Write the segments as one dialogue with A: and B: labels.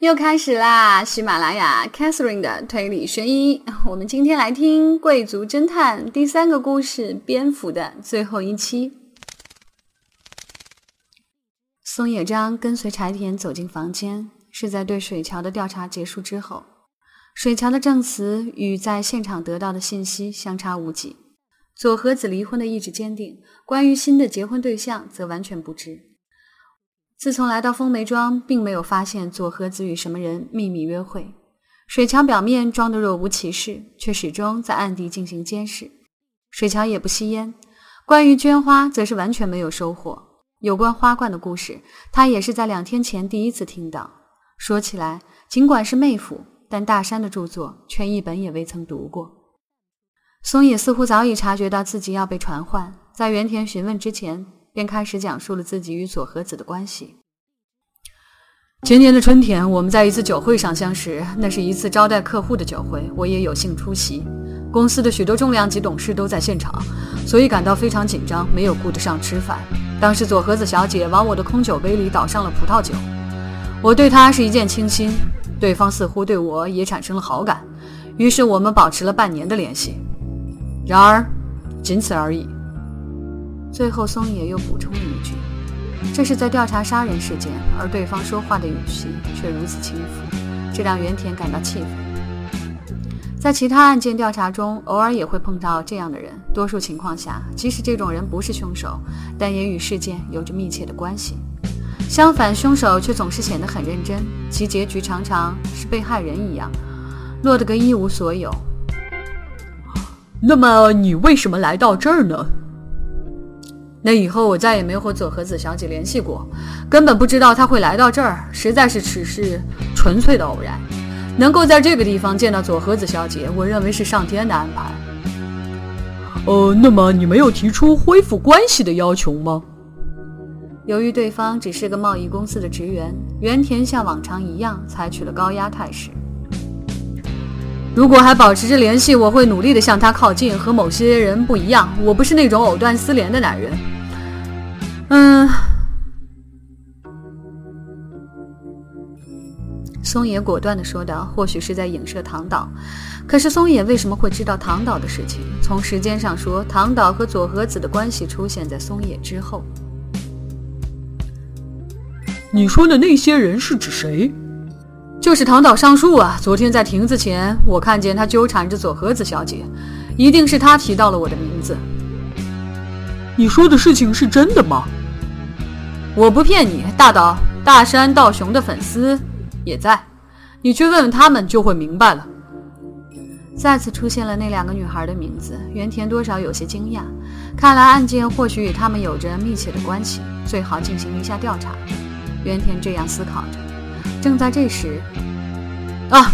A: 又开始啦！喜马拉雅 Catherine 的推理悬疑，我们今天来听《贵族侦探》第三个故事——蝙蝠的最后一期。松野章跟随柴田走进房间，是在对水桥的调查结束之后。水桥的证词与在现场得到的信息相差无几。佐和子离婚的意志坚定，关于新的结婚对象则完全不知。自从来到风梅庄，并没有发现佐和子与什么人秘密约会。水桥表面装得若无其事，却始终在暗地进行监视。水桥也不吸烟，关于绢花，则是完全没有收获。有关花冠的故事，他也是在两天前第一次听到。说起来，尽管是妹夫，但大山的著作却一本也未曾读过。松野似乎早已察觉到自己要被传唤，在原田询问之前。便开始讲述了自己与佐和子的关系。
B: 前年的春天，我们在一次酒会上相识，那是一次招待客户的酒会，我也有幸出席。公司的许多重量级董事都在现场，所以感到非常紧张，没有顾得上吃饭。当时佐和子小姐往我的空酒杯里倒上了葡萄酒，我对她是一见倾心，对方似乎对我也产生了好感，于是我们保持了半年的联系。然而，仅此而已。
A: 最后，松野又补充了一句：“这是在调查杀人事件，而对方说话的语气却如此轻浮，这让原田感到气愤。在其他案件调查中，偶尔也会碰到这样的人，多数情况下，即使这种人不是凶手，但也与事件有着密切的关系。相反，凶手却总是显得很认真，其结局常常是被害人一样，落得个一无所有。
B: 那么，你为什么来到这儿呢？”
A: 那以后我再也没有和佐和子小姐联系过，根本不知道她会来到这儿，实在是只是纯粹的偶然。能够在这个地方见到佐和子小姐，我认为是上天的安排。
B: 呃，那么你没有提出恢复关系的要求吗？
A: 由于对方只是个贸易公司的职员，原田像往常一样采取了高压态势。如果还保持着联系，我会努力的向他靠近。和某些人不一样，我不是那种藕断丝连的男人。嗯，松野果断的说道。或许是在影射唐岛，可是松野为什么会知道唐岛的事情？从时间上说，唐岛和佐和子的关系出现在松野之后。
B: 你说的那些人是指谁？
A: 就是唐岛上树啊！昨天在亭子前，我看见他纠缠着佐和子小姐，一定是他提到了我的名字。
B: 你说的事情是真的吗？
A: 我不骗你，大岛大山道雄的粉丝也在，你去问问他们就会明白了。再次出现了那两个女孩的名字，原田多少有些惊讶。看来案件或许与他们有着密切的关系，最好进行一下调查。原田这样思考着。正在这时，啊！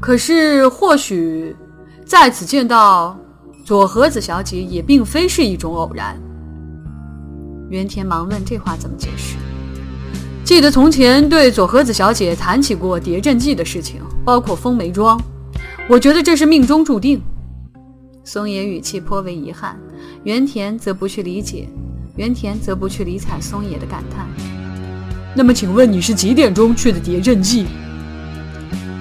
A: 可是或许再次见到佐和子小姐也并非是一种偶然。原田忙问：“这话怎么解释？”记得从前对佐和子小姐谈起过谍阵记的事情，包括风梅庄。我觉得这是命中注定。松野语气颇为遗憾，原田则不去理解，原田则不去理睬松野的感叹。
B: 那么，请问你是几点钟去的谍阵记？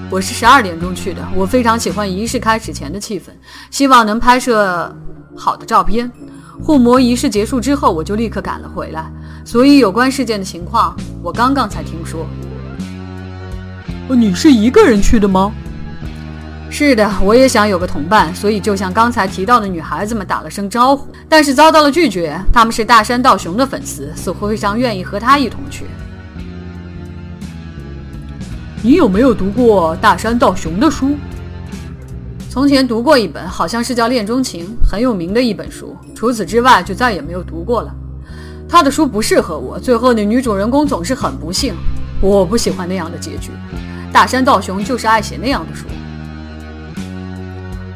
A: 我是十二点钟去的。我非常喜欢仪式开始前的气氛，希望能拍摄好的照片。护魔仪式结束之后，我就立刻赶了回来。所以，有关事件的情况，我刚刚才听说。
B: 你是一个人去的吗？
A: 是的，我也想有个同伴，所以就像刚才提到的女孩子们打了声招呼，但是遭到了拒绝。他们是大山道雄的粉丝，似乎非常愿意和他一同去。
B: 你有没有读过大山道雄的书？
A: 从前读过一本，好像是叫《恋钟情》，很有名的一本书。除此之外，就再也没有读过了。他的书不适合我，最后的女主人公总是很不幸。我不喜欢那样的结局。大山道雄就是爱写那样的书。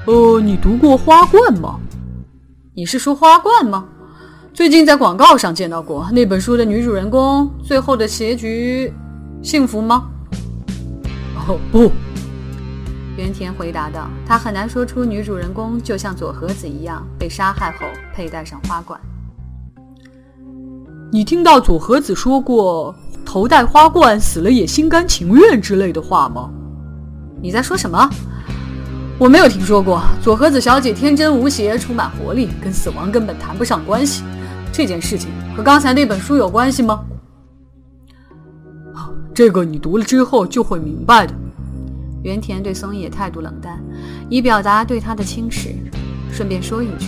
B: 呃，你读过《花冠》吗？
A: 你是说《花冠》吗？最近在广告上见到过那本书的女主人公，最后的结局幸福吗？
B: 不，
A: 原田回答道：“他很难说出女主人公就像佐和子一样被杀害后佩戴上花冠。
B: 你听到佐和子说过头戴花冠，死了也心甘情愿之类的话吗？
A: 你在说什么？我没有听说过。佐和子小姐天真无邪，充满活力，跟死亡根本谈不上关系。这件事情和刚才那本书有关系吗？
B: 这个你读了之后就会明白的。
A: 原田对松野态度冷淡，以表达对他的轻视。顺便说一句，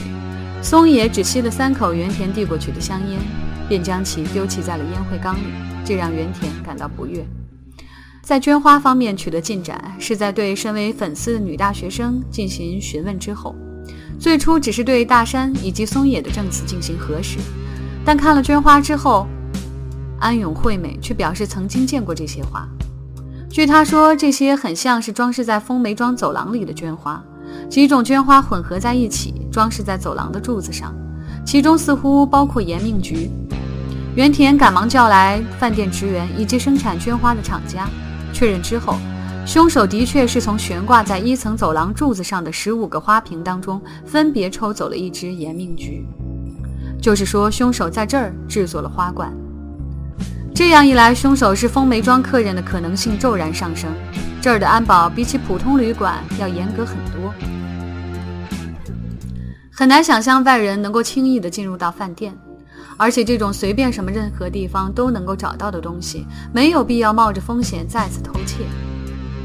A: 松野只吸了三口原田递过去的香烟，便将其丢弃在了烟灰缸里，这让原田感到不悦。在绢花方面取得进展，是在对身为粉丝的女大学生进行询问之后。最初只是对大山以及松野的证词进行核实，但看了绢花之后，安永惠美却表示曾经见过这些花。据她说，这些很像是装饰在风梅庄走廊里的绢花，几种绢花混合在一起，装饰在走廊的柱子上，其中似乎包括延命菊。原田赶忙叫来饭店职员以及生产绢花的厂家。确认之后，凶手的确是从悬挂在一层走廊柱子上的十五个花瓶当中分别抽走了一支延命菊，就是说，凶手在这儿制作了花冠。这样一来，凶手是风梅庄客人的可能性骤然上升。这儿的安保比起普通旅馆要严格很多，很难想象外人能够轻易地进入到饭店。而且这种随便什么任何地方都能够找到的东西，没有必要冒着风险再次偷窃。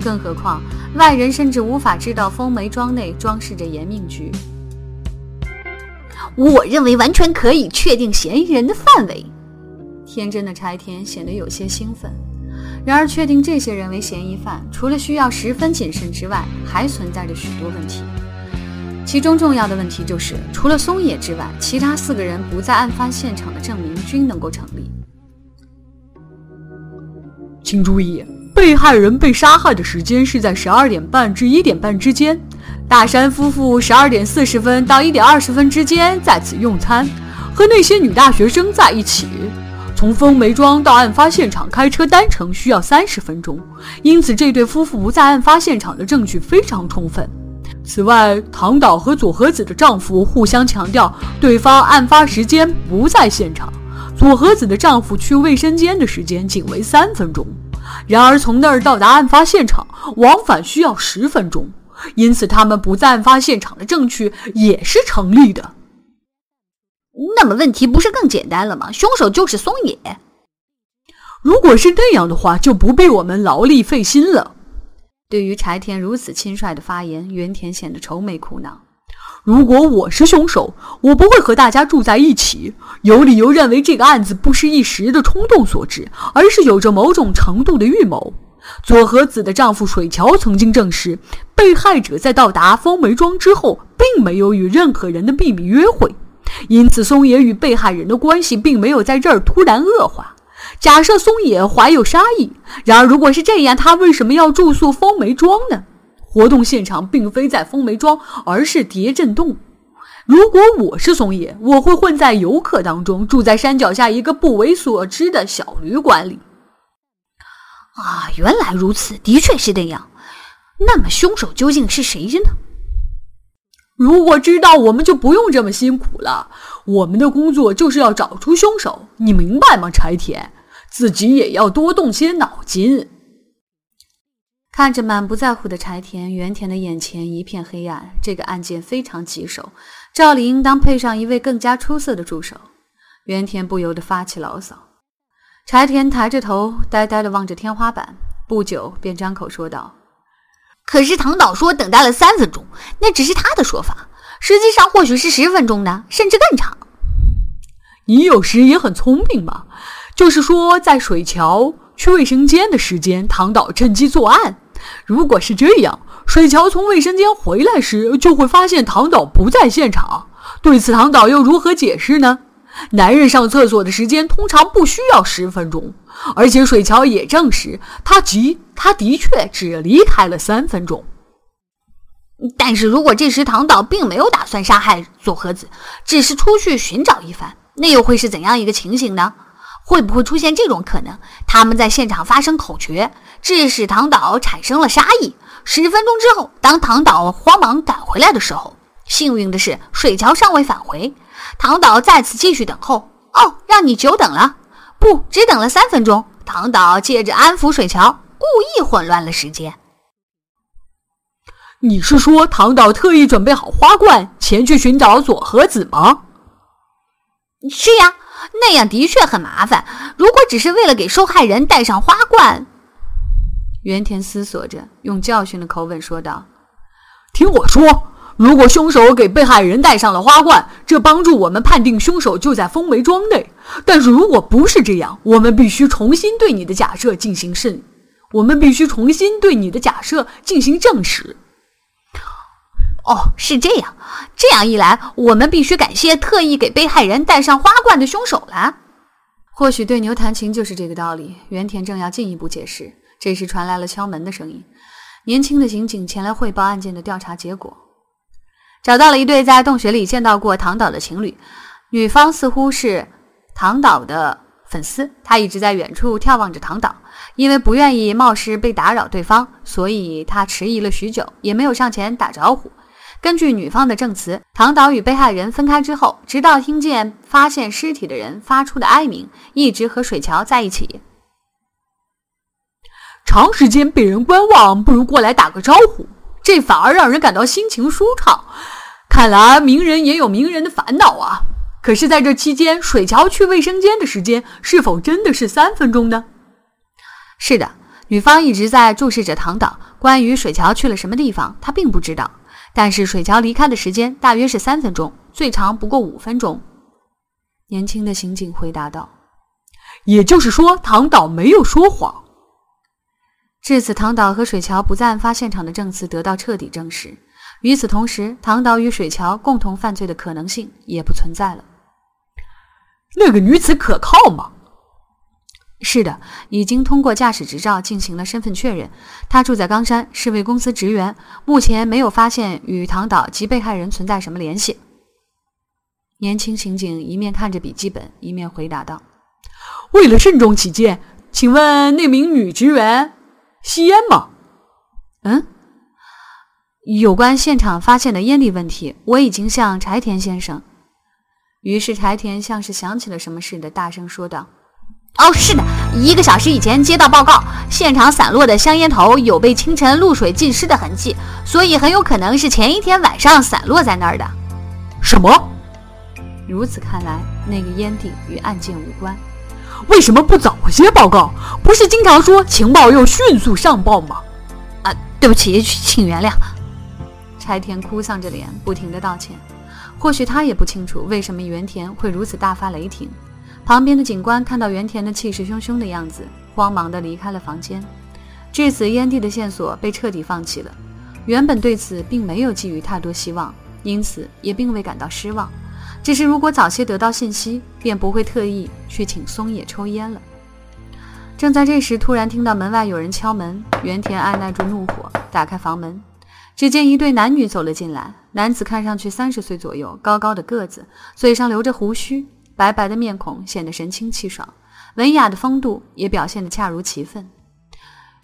A: 更何况外人甚至无法知道风梅庄内装饰着延命菊。
C: 我认为完全可以确定嫌疑人的范围。
A: 天真的柴田显得有些兴奋。然而，确定这些人为嫌疑犯，除了需要十分谨慎之外，还存在着许多问题。其中重要的问题就是，除了松野之外，其他四个人不在案发现场的证明均能够成立。
B: 请注意，被害人被杀害的时间是在十二点半至一点半之间。大山夫妇十二点四十分到一点二十分之间在此用餐，和那些女大学生在一起。从丰梅庄到案发现场开车单程需要三十分钟，因此这对夫妇不在案发现场的证据非常充分。此外，唐岛和佐和子的丈夫互相强调对方案发时间不在现场。佐和子的丈夫去卫生间的时间仅为三分钟，然而从那儿到达案发现场往返需要十分钟，因此他们不在案发现场的证据也是成立的。
C: 那么问题不是更简单了吗？凶手就是松野。
B: 如果是那样的话，就不必我们劳力费心了。
A: 对于柴田如此轻率的发言，原田显得愁眉苦恼。
B: 如果我是凶手，我不会和大家住在一起。有理由认为这个案子不是一时的冲动所致，而是有着某种程度的预谋。佐和子的丈夫水桥曾经证实，被害者在到达丰梅庄之后，并没有与任何人的秘密约会，因此松野与被害人的关系并没有在这儿突然恶化。假设松野怀有杀意，然而如果是这样，他为什么要住宿风梅庄呢？活动现场并非在风梅庄，而是叠震洞。如果我是松野，我会混在游客当中，住在山脚下一个不为所知的小旅馆里。
C: 啊，原来如此，的确是这样。那么凶手究竟是谁呢？
B: 如果知道，我们就不用这么辛苦了。我们的工作就是要找出凶手，你明白吗，柴田？自己也要多动些脑筋。
A: 看着满不在乎的柴田，原田的眼前一片黑暗。这个案件非常棘手，照理应当配上一位更加出色的助手。原田不由得发起牢骚。柴田抬着头，呆呆地望着天花板，不久便张口说道。
C: 可是唐导说等待了三分钟，那只是他的说法，实际上或许是十分钟呢，甚至更长。
B: 你有时也很聪明嘛，就是说在水桥去卫生间的时间，唐导趁机作案。如果是这样，水桥从卫生间回来时就会发现唐导不在现场。对此，唐导又如何解释呢？男人上厕所的时间通常不需要十分钟，而且水桥也证实，他急，他的确只离开了三分钟。
C: 但是如果这时唐导并没有打算杀害佐和子，只是出去寻找一番，那又会是怎样一个情形呢？会不会出现这种可能？他们在现场发生口角，致使唐导产生了杀意。十分钟之后，当唐导慌忙赶回来的时候，幸运的是水桥尚未返回。唐导在此继续等候。哦，让你久等了。不，只等了三分钟。唐导借着安抚水桥，故意混乱了时间。
B: 你是说唐导特意准备好花冠前去寻找佐和子吗？
C: 是呀，那样的确很麻烦。如果只是为了给受害人戴上花冠，
A: 原田思索着，用教训的口吻说道：“
B: 听我说，如果凶手给被害人戴上了花冠，这帮助我们判定凶手就在风梅庄内。但是如果不是这样，我们必须重新对你的假设进行审，我们必须重新对你的假设进行证实。”
C: 哦，是这样。这样一来，我们必须感谢特意给被害人戴上花冠的凶手了。
A: 或许对牛弹琴就是这个道理。原田正要进一步解释，这时传来了敲门的声音。年轻的刑警前来汇报案件的调查结果，找到了一对在洞穴里见到过唐岛的情侣。女方似乎是唐岛的粉丝，她一直在远处眺望着唐岛。因为不愿意冒失被打扰对方，所以她迟疑了许久，也没有上前打招呼。根据女方的证词，唐岛与被害人分开之后，直到听见发现尸体的人发出的哀鸣，一直和水桥在一起。
B: 长时间被人观望，不如过来打个招呼，这反而让人感到心情舒畅。看来名人也有名人的烦恼啊！可是，在这期间，水桥去卫生间的时间是否真的是三分钟呢？
A: 是的，女方一直在注视着唐岛。关于水桥去了什么地方，她并不知道。但是水桥离开的时间大约是三分钟，最长不过五分钟。年轻的刑警回答道：“
B: 也就是说，唐岛没有说谎。”
A: 至此，唐岛和水桥不在案发现场的证词得到彻底证实。与此同时，唐岛与水桥共同犯罪的可能性也不存在了。
B: 那个女子可靠吗？
A: 是的，已经通过驾驶执照进行了身份确认。她住在冈山，是位公司职员。目前没有发现与唐岛及被害人存在什么联系。年轻刑警一面看着笔记本，一面回答道：“
B: 为了慎重起见，请问那名女职员吸烟吗？”“
A: 嗯，有关现场发现的烟蒂问题，我已经向柴田先生。”于是柴田像是想起了什么似的，大声说道。
C: 哦，是的，一个小时以前接到报告，现场散落的香烟头有被清晨露水浸湿的痕迹，所以很有可能是前一天晚上散落在那儿的。
B: 什么？
A: 如此看来，那个烟蒂与案件无关。
B: 为什么不早些报告？不是经常说情报要迅速上报吗？
C: 啊，对不起，请原谅。
A: 柴田哭丧着脸，不停地道歉。或许他也不清楚为什么原田会如此大发雷霆。旁边的警官看到原田的气势汹汹的样子，慌忙地离开了房间。至此，烟蒂的线索被彻底放弃了。原本对此并没有寄予太多希望，因此也并未感到失望。只是如果早些得到信息，便不会特意去请松野抽烟了。正在这时，突然听到门外有人敲门。原田按耐住怒火，打开房门，只见一对男女走了进来。男子看上去三十岁左右，高高的个子，嘴上留着胡须。白白的面孔显得神清气爽，文雅的风度也表现得恰如其分。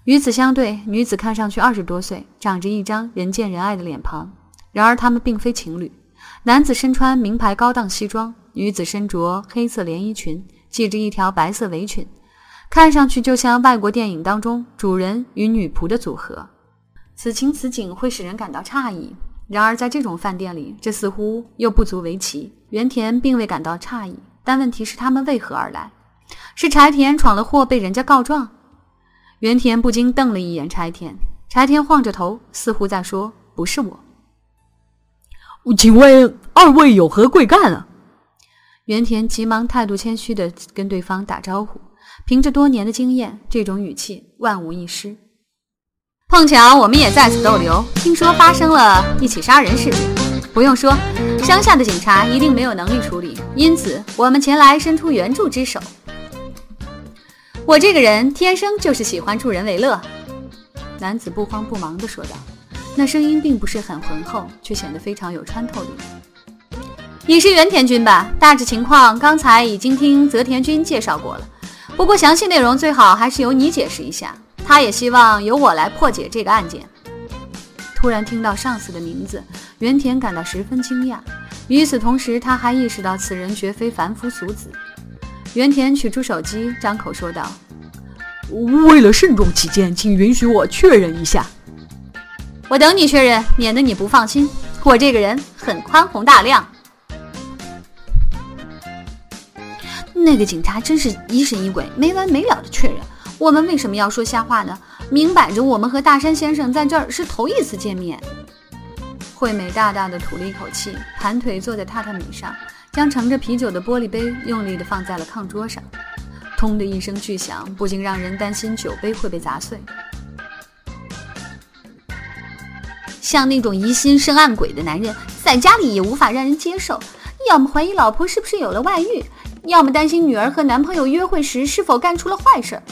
A: 与此相对，女子看上去二十多岁，长着一张人见人爱的脸庞。然而，他们并非情侣。男子身穿名牌高档西装，女子身着黑色连衣裙，系着一条白色围裙，看上去就像外国电影当中主人与女仆的组合。此情此景会使人感到诧异。然而，在这种饭店里，这似乎又不足为奇。原田并未感到诧异，但问题是他们为何而来？是柴田闯了祸，被人家告状？原田不禁瞪了一眼柴田。柴田晃着头，似乎在说：“不是我。”
B: 请问二位有何贵干啊？
A: 原田急忙态度谦虚地跟对方打招呼。凭着多年的经验，这种语气万无一失。碰巧我们也在此逗留，听说发生了一起杀人事件。不用说，乡下的警察一定没有能力处理，因此我们前来伸出援助之手。我这个人天生就是喜欢助人为乐。男子不慌不忙地说道，那声音并不是很浑厚，却显得非常有穿透力。你是原田君吧？大致情况刚才已经听泽田君介绍过了，不过详细内容最好还是由你解释一下。他也希望由我来破解这个案件。突然听到上司的名字，原田感到十分惊讶。与此同时，他还意识到此人绝非凡夫俗子。原田取出手机，张口说道：“
B: 为了慎重起见，请允许我确认一下。
C: 我等你确认，免得你不放心。我这个人很宽宏大量。那个警察真是疑神疑鬼，没完没了的确认。我们为什么要说瞎话呢？明摆着我们和大山先生在这儿是头一次见面。
A: 惠美大大的吐了一口气，盘腿坐在榻榻米上，将盛着啤酒的玻璃杯用力地放在了炕桌上。砰的一声巨响，不禁让人担心酒杯会被砸碎。
C: 像那种疑心生暗鬼的男人，在家里也无法让人接受。要么怀疑老婆是不是有了外遇，要么担心女儿和男朋友约会时是否干出了坏事儿。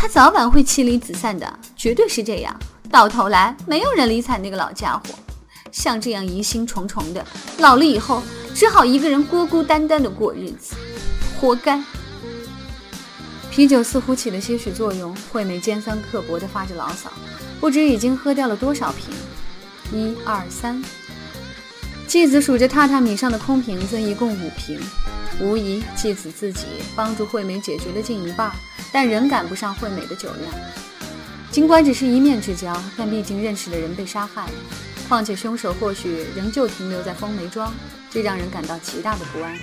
C: 他早晚会妻离子散的，绝对是这样。到头来，没有人理睬那个老家伙。像这样疑心重重的，老了以后只好一个人孤孤单单的过日子，活该。
A: 啤酒似乎起了些许作用，惠美尖酸刻薄地发着牢骚，不知已经喝掉了多少瓶。一二三，继子数着榻榻米上的空瓶子，一共五瓶。无疑，继子自己帮助惠美解决了近一半，但仍赶不上惠美的酒量。尽管只是一面之交，但毕竟认识的人被杀害了，况且凶手或许仍旧停留在风梅庄，这让人感到极大的不安。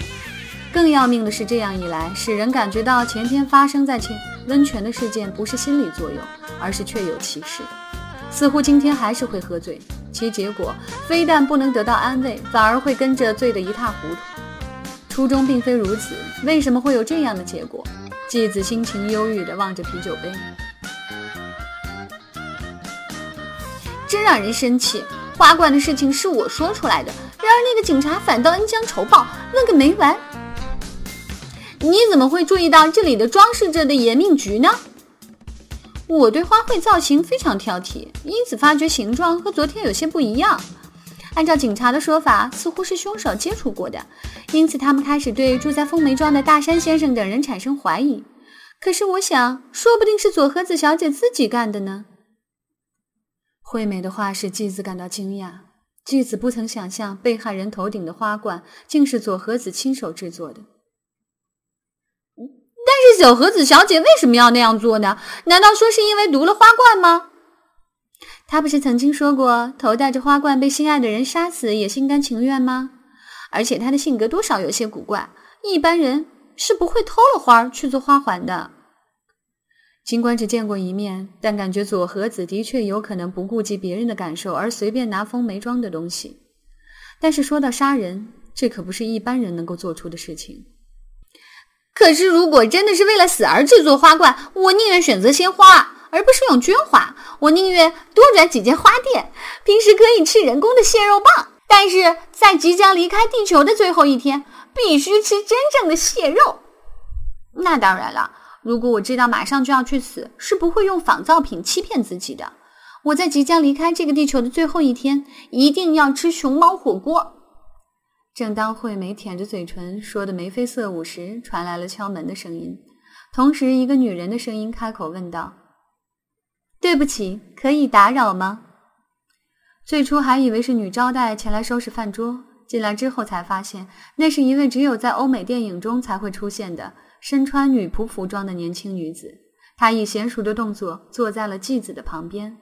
A: 更要命的是，这样一来，使人感觉到前天发生在前温泉的事件不是心理作用，而是确有其事。似乎今天还是会喝醉。其结果非但不能得到安慰，反而会跟着醉得一塌糊涂。初衷并非如此，为什么会有这样的结果？继子心情忧郁地望着啤酒杯，
C: 真让人生气。花冠的事情是我说出来的，然而那个警察反倒恩将仇报，问个没完。你怎么会注意到这里的装饰着的延命菊呢？我对花卉造型非常挑剔，因此发觉形状和昨天有些不一样。按照警察的说法，似乎是凶手接触过的，因此他们开始对住在凤梅庄的大山先生等人产生怀疑。可是我想，说不定是佐和子小姐自己干的呢。
A: 惠美的话使继子感到惊讶，继子不曾想象被害人头顶的花冠竟是佐和子亲手制作的。
C: 但是小和子小姐为什么要那样做呢？难道说是因为读了花冠吗？
A: 他不是曾经说过，头戴着花冠被心爱的人杀死也心甘情愿吗？
C: 而且他的性格多少有些古怪，一般人是不会偷了花去做花环的。
A: 尽管只见过一面，但感觉左和子的确有可能不顾及别人的感受而随便拿风梅庄的东西。但是说到杀人，这可不是一般人能够做出的事情。
C: 可是，如果真的是为了死而制作花冠，我宁愿选择鲜花，而不是用绢花。我宁愿多转几间花店。平时可以吃人工的蟹肉棒，但是在即将离开地球的最后一天，必须吃真正的蟹肉。那当然了，如果我知道马上就要去死，是不会用仿造品欺骗自己的。我在即将离开这个地球的最后一天，一定要吃熊猫火锅。
A: 正当惠美舔着嘴唇说的眉飞色舞时，传来了敲门的声音。同时，一个女人的声音开口问道：“对不起，可以打扰吗？”最初还以为是女招待前来收拾饭桌，进来之后才发现，那是一位只有在欧美电影中才会出现的身穿女仆服装的年轻女子。她以娴熟的动作坐在了继子的旁边。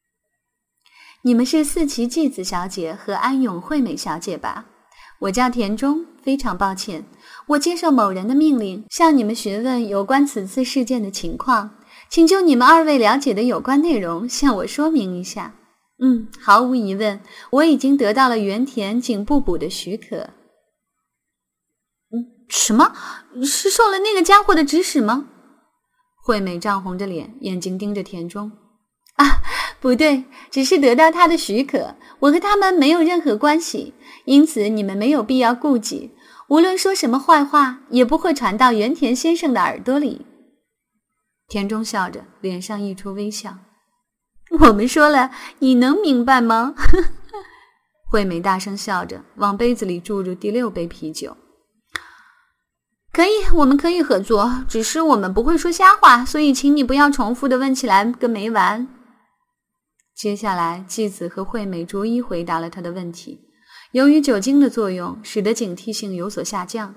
A: “你们是四旗继子小姐和安永惠美小姐吧？”我叫田中，非常抱歉，我接受某人的命令，向你们询问有关此次事件的情况，请就你们二位了解的有关内容向我说明一下。嗯，毫无疑问，我已经得到了原田警部补的许可。
C: 嗯，什么？是受了那个家伙的指使吗？
A: 惠美涨红着脸，眼睛盯着田中。啊，不对，只是得到他的许可。我和他们没有任何关系。因此，你们没有必要顾忌。无论说什么坏话，也不会传到原田先生的耳朵里。田中笑着，脸上溢出微笑。
C: 我们说了，你能明白吗？
A: 惠美大声笑着，往杯子里注入第六杯啤酒。
C: 可以，我们可以合作。只是我们不会说瞎话，所以请你不要重复的问起来个没完。
A: 接下来，继子和惠美逐一回答了他的问题。由于酒精的作用，使得警惕性有所下降，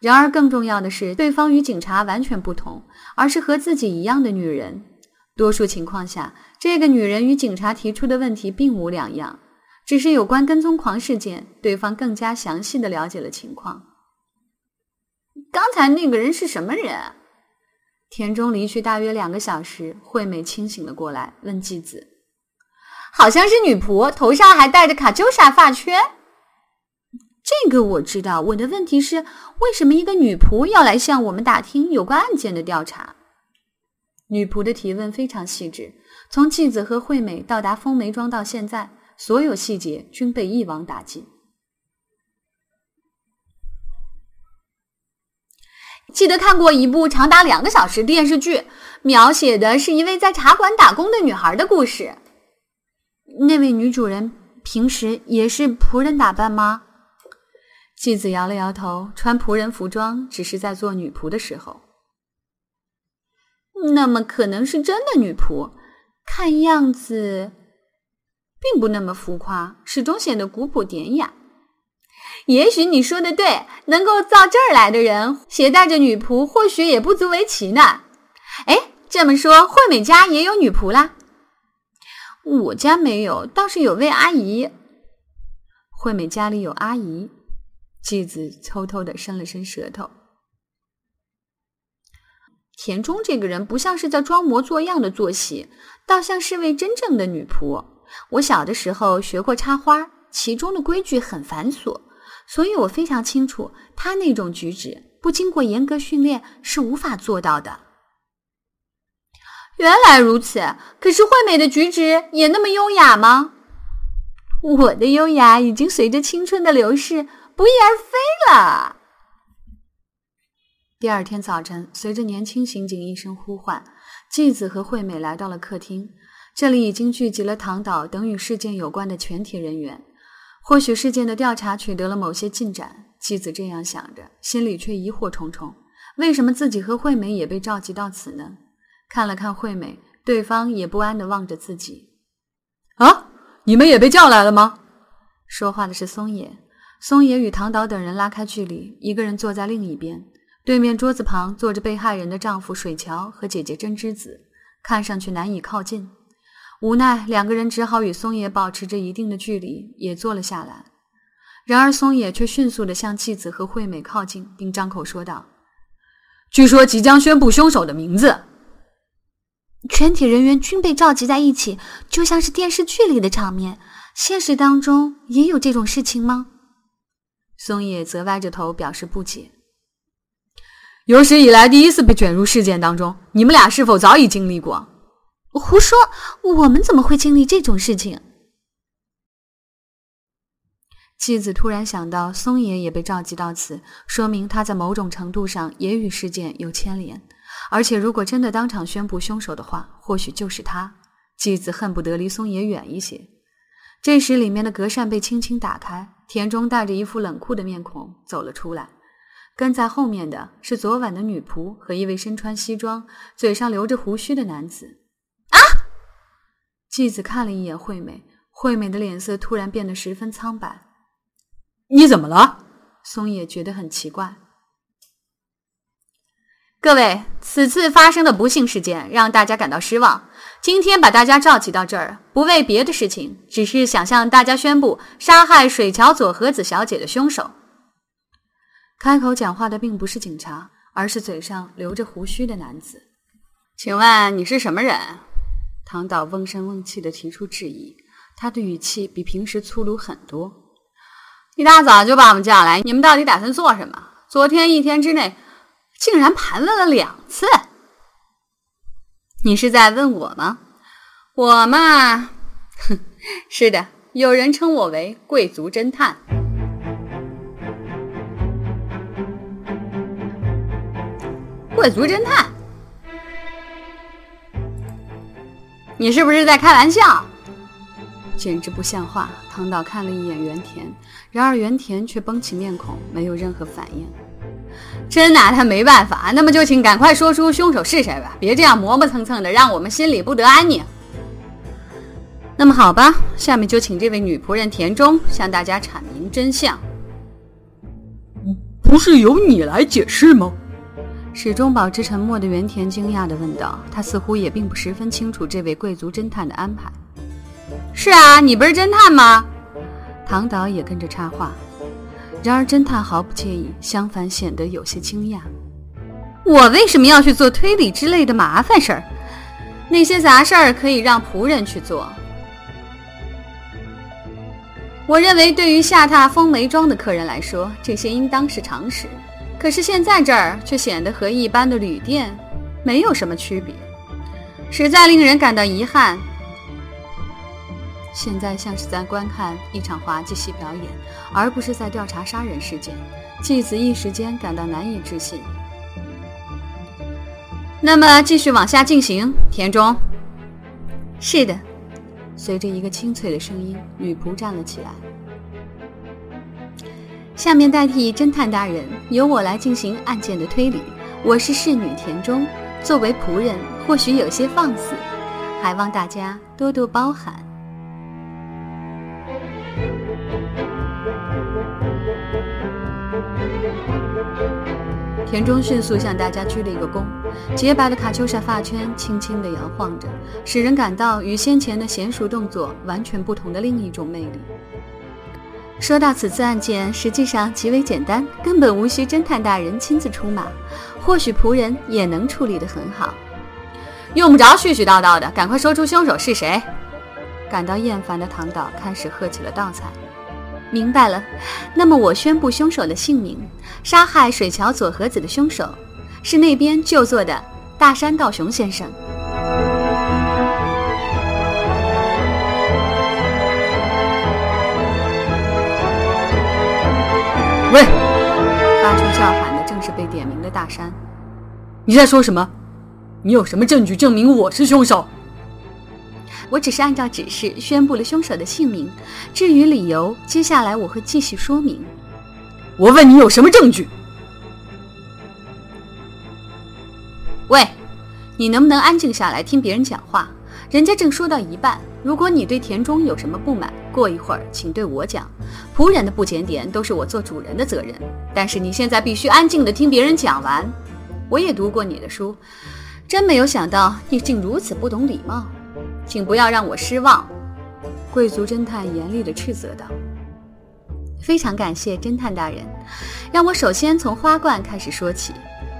A: 然而，更重要的是，对方与警察完全不同，而是和自己一样的女人。多数情况下，这个女人与警察提出的问题并无两样，只是有关跟踪狂事件，对方更加详细的了解了情况。刚才那个人是什么人？田中离去大约两个小时，惠美清醒了过来，问继子：“好像是女仆，头上还戴着卡秋莎发圈。”这个我知道。我的问题是，为什么一个女仆要来向我们打听有关案件的调查？女仆的提问非常细致，从继子和惠美到达风梅庄到现在，所有细节均被一网打尽。记得看过一部长达两个小时电视剧，描写的是一位在茶馆打工的女孩的故事。那位女主人平时也是仆人打扮吗？继子摇了摇头，穿仆人服装只是在做女仆的时候。那么可能是真的女仆，看样子并不那么浮夸，始终显得古朴典雅。也许你说的对，能够到这儿来的人携带着女仆，或许也不足为奇呢。哎，这么说，惠美家也有女仆啦？我家没有，倒是有位阿姨。惠美家里有阿姨。继子偷偷的伸了伸舌头。田中这个人不像是在装模作样的做戏，倒像是位真正的女仆。我小的时候学过插花，其中的规矩很繁琐。所以我非常清楚，他那种举止不经过严格训练是无法做到的。原来如此，可是惠美的举止也那么优雅吗？我的优雅已经随着青春的流逝不翼而飞了。第二天早晨，随着年轻刑警一声呼唤，纪子和惠美来到了客厅。这里已经聚集了唐岛等与事件有关的全体人员。或许事件的调查取得了某些进展，妻子这样想着，心里却疑惑重重。为什么自己和惠美也被召集到此呢？看了看惠美，对方也不安地望着自己。
B: 啊，你们也被叫来了吗？
A: 说话的是松野。松野与唐岛等人拉开距离，一个人坐在另一边。对面桌子旁坐着被害人的丈夫水桥和姐姐真之子，看上去难以靠近。无奈，两个人只好与松野保持着一定的距离，也坐了下来。然而，松野却迅速地向纪子和惠美靠近，并张口说道：“
B: 据说即将宣布凶手的名字。”
C: 全体人员均被召集在一起，就像是电视剧里的场面。现实当中也有这种事情吗？
A: 松野则歪着头表示不解：“
B: 有史以来第一次被卷入事件当中，你们俩是否早已经历过？”
C: 胡说！我们怎么会经历这种事情？
A: 妻子突然想到，松野也被召集到此，说明他在某种程度上也与事件有牵连。而且，如果真的当场宣布凶手的话，或许就是他。妻子恨不得离松野远一些。这时，里面的隔扇被轻轻打开，田中带着一副冷酷的面孔走了出来。跟在后面的是昨晚的女仆和一位身穿西装、嘴上留着胡须的男子。啊继子看了一眼惠美，惠美的脸色突然变得十分苍白。
B: 你怎么了？
A: 松野觉得很奇怪。各位，此次发生的不幸事件让大家感到失望。今天把大家召集到这儿，不为别的事情，只是想向大家宣布杀害水桥佐和子小姐的凶手。开口讲话的并不是警察，而是嘴上留着胡须的男子。请问你是什么人？唐导瓮声瓮气地提出质疑，他的语气比平时粗鲁很多。一大早就把我们叫来，你们到底打算做什么？昨天一天之内，竟然盘问了两次。你是在问我吗？我嘛，哼，是的，有人称我为贵族侦探。贵族侦探。你是不是在开玩笑？简直不像话！唐导看了一眼原田，然而原田却绷起面孔，没有任何反应。真拿他没办法，那么就请赶快说出凶手是谁吧，别这样磨磨蹭蹭的，让我们心里不得安宁。那么好吧，下面就请这位女仆人田中向大家阐明真相。
B: 不是由你来解释吗？
A: 始终保持沉默的原田惊讶地问道。他似乎也并不十分清楚这位贵族侦探的安排。
C: 是啊，你不是侦探吗？
A: 唐导也跟着插话。然而侦探毫不介意，相反显得有些惊讶。
C: 我为什么要去做推理之类的麻烦事儿？那些杂事儿可以让仆人去做。我认为，对于下榻风梅庄的客人来说，这些应当是常识。可是现在这儿却显得和一般的旅店没有什么区别，实在令人感到遗憾。
A: 现在像是在观看一场滑稽戏表演，而不是在调查杀人事件。继子一时间感到难以置信。
C: 那么，继续往下进行，田中。
A: 是的。随着一个清脆的声音，女仆站了起来。下面代替侦探大人，由我来进行案件的推理。我是侍女田中，作为仆人，或许有些放肆，还望大家多多包涵。田中迅速向大家鞠了一个躬，洁白的卡秋莎发圈轻轻地摇晃着，使人感到与先前的娴熟动作完全不同的另一种魅力。说到此次案件，实际上极为简单，根本无需侦探大人亲自出马，或许仆人也能处理得很好。
C: 用不着絮絮叨叨的，赶快说出凶手是谁。
A: 感到厌烦的唐导开始喝起了倒彩。明白了，那么我宣布凶手的姓名：杀害水桥佐和子的凶手是那边就坐的大山道雄先生。
B: 喂！
A: 发出叫喊的正是被点名的大山。
B: 你在说什么？你有什么证据证明我是凶手？
A: 我只是按照指示宣布了凶手的姓名，至于理由，接下来我会继续说明。
B: 我问你有什么证据？
A: 喂，你能不能安静下来听别人讲话？人家正说到一半。如果你对田中有什么不满，过一会儿请对我讲。仆人的不检点都是我做主人的责任，但是你现在必须安静的听别人讲完。我也读过你的书，真没有想到你竟如此不懂礼貌。请不要让我失望，贵族侦探严厉地斥责道。非常感谢侦探大人，让我首先从花冠开始说起。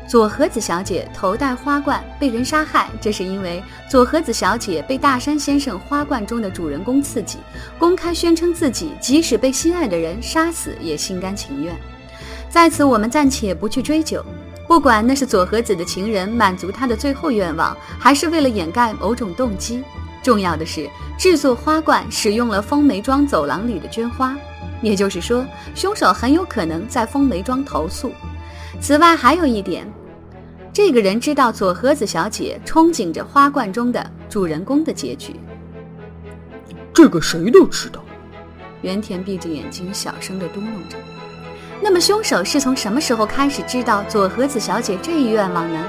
A: 佐和子小姐头戴花冠被人杀害，这是因为佐和子小姐被大山先生花冠中的主人公刺激，公开宣称自己即使被心爱的人杀死也心甘情愿。在此，我们暂且不去追究。不管那是佐和子的情人满足他的最后愿望，还是为了掩盖某种动机。重要的是，制作花冠使用了风梅庄走廊里的绢花，也就是说，凶手很有可能在风梅庄投宿。此外，还有一点，这个人知道左和子小姐憧憬着花冠中的主人公的结局。
B: 这个谁都知道。
A: 原田闭着眼睛，小声地嘟囔着。那么，凶手是从什么时候开始知道左和子小姐这一愿望呢？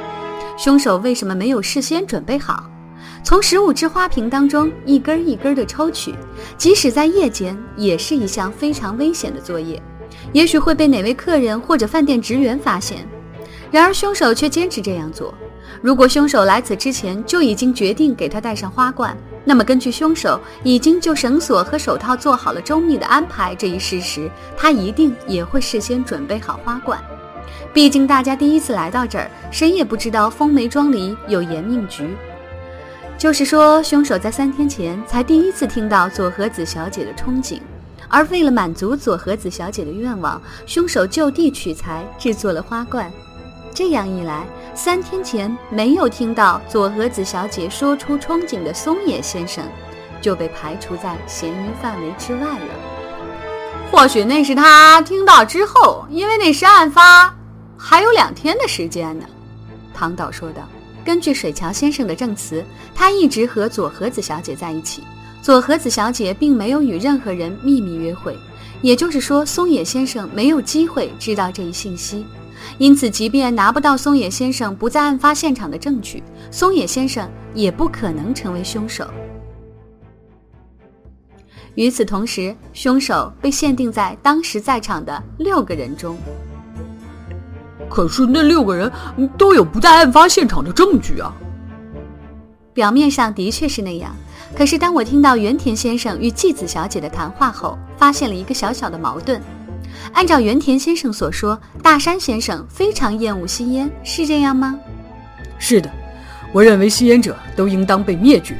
A: 凶手为什么没有事先准备好？从十五支花瓶当中一根一根的抽取，即使在夜间，也是一项非常危险的作业，也许会被哪位客人或者饭店职员发现。然而凶手却坚持这样做。如果凶手来此之前就已经决定给他戴上花冠，那么根据凶手已经就绳索和手套做好了周密的安排这一事实，他一定也会事先准备好花冠。毕竟大家第一次来到这儿，谁也不知道风梅庄里有延命局。就是说，凶手在三天前才第一次听到佐和子小姐的憧憬，而为了满足佐和子小姐的愿望，凶手就地取材制作了花冠。这样一来，三天前没有听到佐和子小姐说出憧憬的松野先生，就被排除在嫌疑范围之外了。
C: 或许那是他听到之后，因为那时案发还有两天的时间呢。
A: 唐导说道。根据水桥先生的证词，他一直和佐和子小姐在一起。佐和子小姐并没有与任何人秘密约会，也就是说，松野先生没有机会知道这一信息。因此，即便拿不到松野先生不在案发现场的证据，松野先生也不可能成为凶手。与此同时，凶手被限定在当时在场的六个人中。
B: 可是那六个人都有不在案发现场的证据啊。
A: 表面上的确是那样，可是当我听到原田先生与纪子小姐的谈话后，发现了一个小小的矛盾。按照原田先生所说，大山先生非常厌恶吸烟，是这样吗？
B: 是的，我认为吸烟者都应当被灭绝。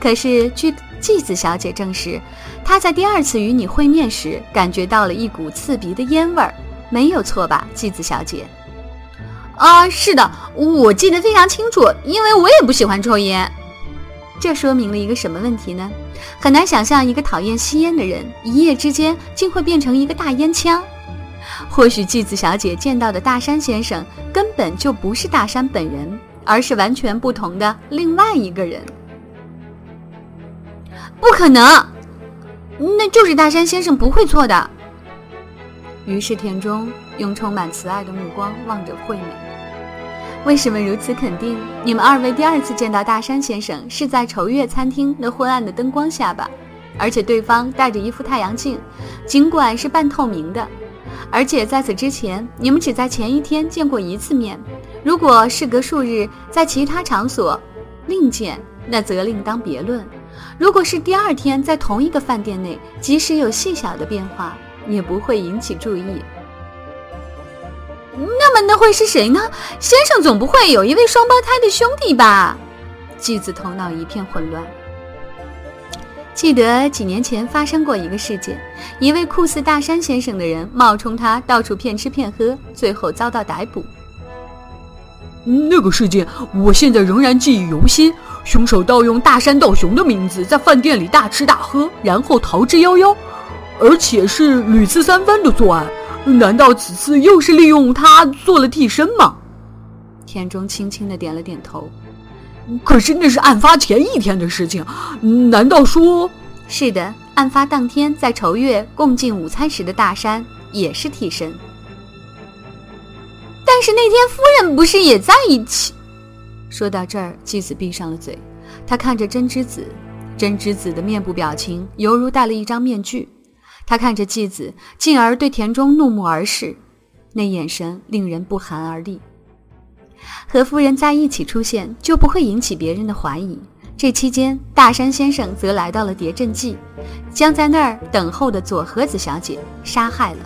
A: 可是据纪子小姐证实，她在第二次与你会面时感觉到了一股刺鼻的烟味儿，没有错吧，纪子小姐？啊，是的，我记得非常清楚，因为我也不喜欢抽烟。这说明了一个什么问题呢？很难想象一个讨厌吸烟的人，一夜之间竟会变成一个大烟枪。或许纪子小姐见到的大山先生根本就不是大山本人，而是完全不同的另外一个人。不可能，那就是大山先生不会错的。于是田中用充满慈爱的目光望着惠美。为什么如此肯定？你们二位第二次见到大山先生是在愁月餐厅那昏暗的灯光下吧？而且对方戴着一副太阳镜，尽管是半透明的。而且在此之前，你们只在前一天见过一次面。如果事隔数日在其他场所另见，那则另当别论。如果是第二天在同一个饭店内，即使有细小的变化，也不会引起注意。那么那会是谁呢？先生总不会有一位双胞胎的兄弟吧？纪子头脑一片混乱。记得几年前发生过一个事件，一位酷似大山先生的人冒充他到处骗吃骗喝，最后遭到逮捕。
B: 那个事件我现在仍然记忆犹新。凶手盗用大山道雄的名字，在饭店里大吃大喝，然后逃之夭夭，而且是屡次三番的作案。难道此次又是利用他做了替身吗？
A: 田中轻轻的点了点头。
B: 可是那是案发前一天的事情，难道说
A: 是的？案发当天在仇月共进午餐时的大山也是替身。但是那天夫人不是也在一起？说到这儿，继子闭上了嘴，他看着真之子，真之子的面部表情犹如戴了一张面具。他看着继子，进而对田中怒目而视，那眼神令人不寒而栗。和夫人在一起出现，就不会引起别人的怀疑。这期间，大山先生则来到了叠阵记，将在那儿等候的佐和子小姐杀害了。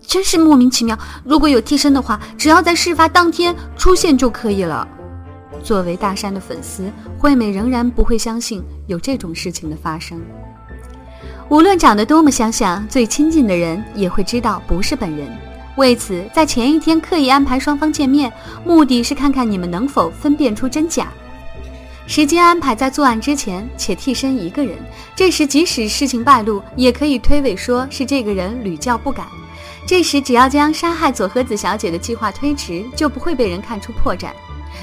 A: 真是莫名其妙。如果有替身的话，只要在事发当天出现就可以了。作为大山的粉丝，惠美仍然不会相信有这种事情的发生。无论长得多么相像，最亲近的人也会知道不是本人。为此，在前一天刻意安排双方见面，目的是看看你们能否分辨出真假。时间安排在作案之前，且替身一个人。这时，即使事情败露，也可以推诿说是这个人屡教不改。这时，只要将杀害佐和子小姐的计划推迟，就不会被人看出破绽。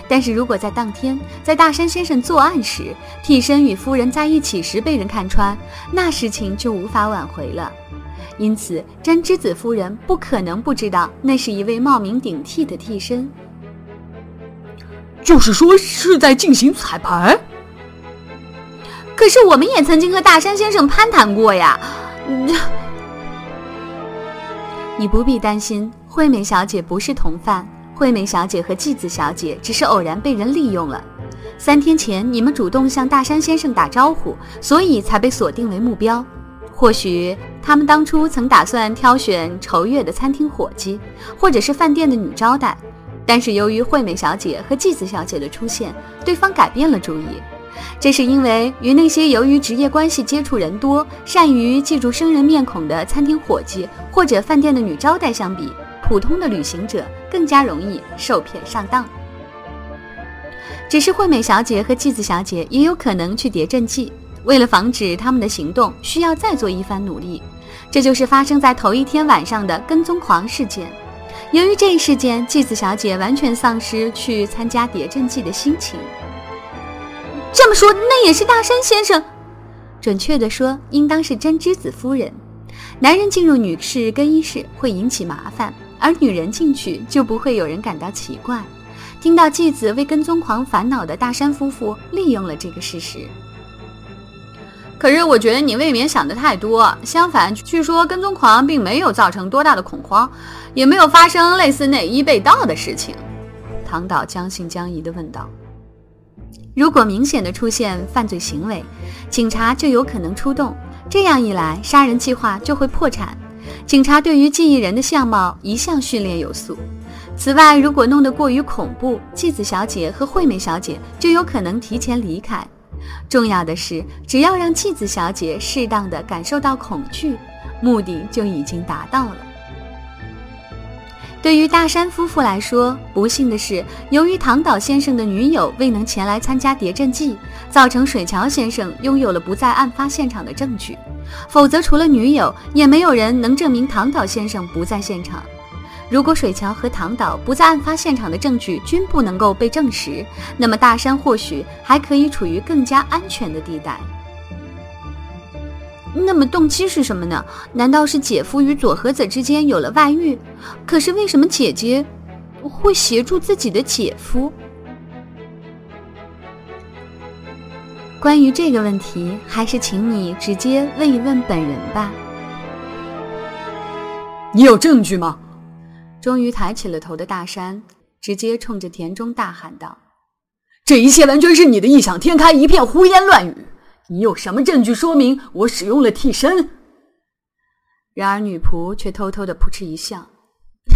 A: 但是如果在当天，在大山先生作案时，替身与夫人在一起时被人看穿，那事情就无法挽回了。因此，真之子夫人不可能不知道那是一位冒名顶替的替身。
B: 就是说是在进行彩排。
A: 可是我们也曾经和大山先生攀谈过呀。你不必担心，惠美小姐不是同犯。惠美小姐和纪子小姐只是偶然被人利用了。三天前，你们主动向大山先生打招呼，所以才被锁定为目标。或许他们当初曾打算挑选仇月的餐厅伙计，或者是饭店的女招待，但是由于惠美小姐和纪子小姐的出现，对方改变了主意。这是因为与那些由于职业关系接触人多、善于记住生人面孔的餐厅伙计或者饭店的女招待相比。普通的旅行者更加容易受骗上当。只是惠美小姐和纪子小姐也有可能去谍镇记，为了防止他们的行动，需要再做一番努力。这就是发生在头一天晚上的跟踪狂事件。由于这一事件，纪子小姐完全丧失去参加谍镇记的心情。这么说，那也是大山先生？准确的说，应当是真之子夫人。男人进入女士更衣室会引起麻烦。而女人进去就不会有人感到奇怪。听到继子为跟踪狂烦恼的大山夫妇利用了这个事实。
D: 可是我觉得你未免想的太多。相反，据说跟踪狂并没有造成多大的恐慌，也没有发生类似内衣被盗的事情。唐导将信将疑地问道：“
A: 如果明显的出现犯罪行为，警察就有可能出动。这样一来，杀人计划就会破产。警察对于记忆人的相貌一向训练有素。此外，如果弄得过于恐怖，纪子小姐和惠美小姐就有可能提前离开。”重要的是，只要让纪子小姐适当的感受到恐惧，目的就已经达到了。对于大山夫妇来说，不幸的是，由于唐岛先生的女友未能前来参加谍战记，造成水桥先生拥有了不在案发现场的证据。否则，除了女友，也没有人能证明唐岛先生不在现场。如果水桥和唐岛不在案发现场的证据均不能够被证实，那么大山或许还可以处于更加安全的地带。那么动机是什么呢？难道是姐夫与佐和子之间有了外遇？可是为什么姐姐会协助自己的姐夫？关于这个问题，还是请你直接问一问本人吧。
B: 你有证据吗？
D: 终于抬起了头的大山，直接冲着田中大喊道：“
B: 这一切完全是你的异想天开，一片胡言乱语！你有什么证据说明我使用了替身？”
D: 然而女仆却偷偷的扑哧一笑：“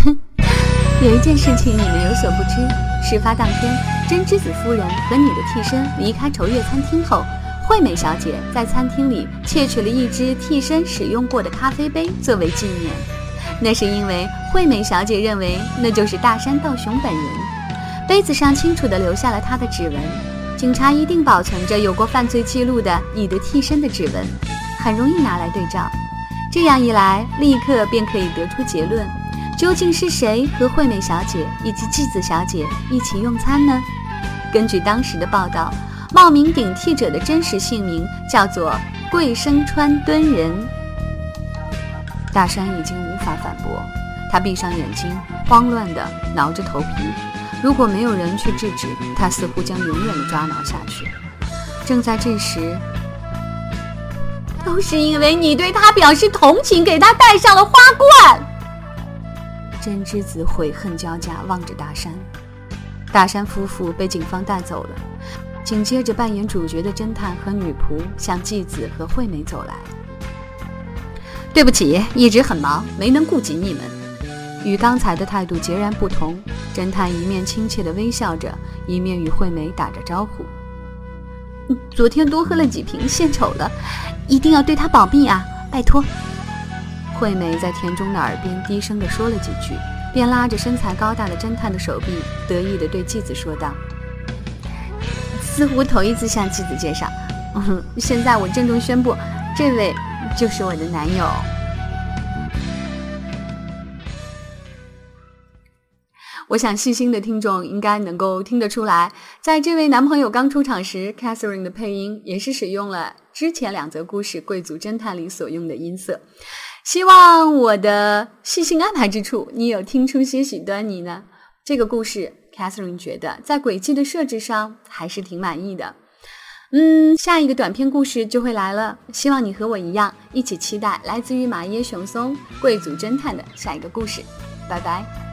A: 哼，有一件事情你们有所不知，事发当天，真之子夫人和你的替身离开愁月餐厅后，惠美小姐在餐厅里窃取了一只替身使用过的咖啡杯作为纪念。”那是因为惠美小姐认为那就是大山道雄本人，杯子上清楚地留下了他的指纹。警察一定保存着有过犯罪记录的你的替身的指纹，很容易拿来对照。这样一来，立刻便可以得出结论：究竟是谁和惠美小姐以及纪子小姐一起用餐呢？根据当时的报道，冒名顶替者的真实姓名叫做桂生川敦人。
D: 大山已经无法反驳，他闭上眼睛，慌乱地挠着头皮。如果没有人去制止，他似乎将永远的抓挠下去。正在这时，
A: 都是因为你对他表示同情，给他戴上了花冠。
D: 真之子悔恨交加，望着大山。大山夫妇被警方带走了。紧接着，扮演主角的侦探和女仆向继子和惠美走来。对不起，一直很忙，没能顾及你们。与刚才的态度截然不同，侦探一面亲切地微笑着，一面与惠美打着招呼。
A: 昨天多喝了几瓶，献丑了，一定要对他保密啊，拜托。
D: 惠美在田中的耳边低声地说了几句，便拉着身材高大的侦探的手臂，得意地对继子说道：“
A: 似乎头一次向继子介绍，嗯，现在我郑重宣布，这位。”就是我的男友。
D: 我想细心的听众应该能够听得出来，在这位男朋友刚出场时，Catherine 的配音也是使用了之前两则故事《贵族侦探》里所用的音色。希望我的细心安排之处，你有听出些许端倪呢？这个故事，Catherine 觉得在轨迹的设置上还是挺满意的。嗯，下一个短篇故事就会来了，希望你和我一样，一起期待来自于马耶雄松《贵族侦探》的下一个故事。拜拜。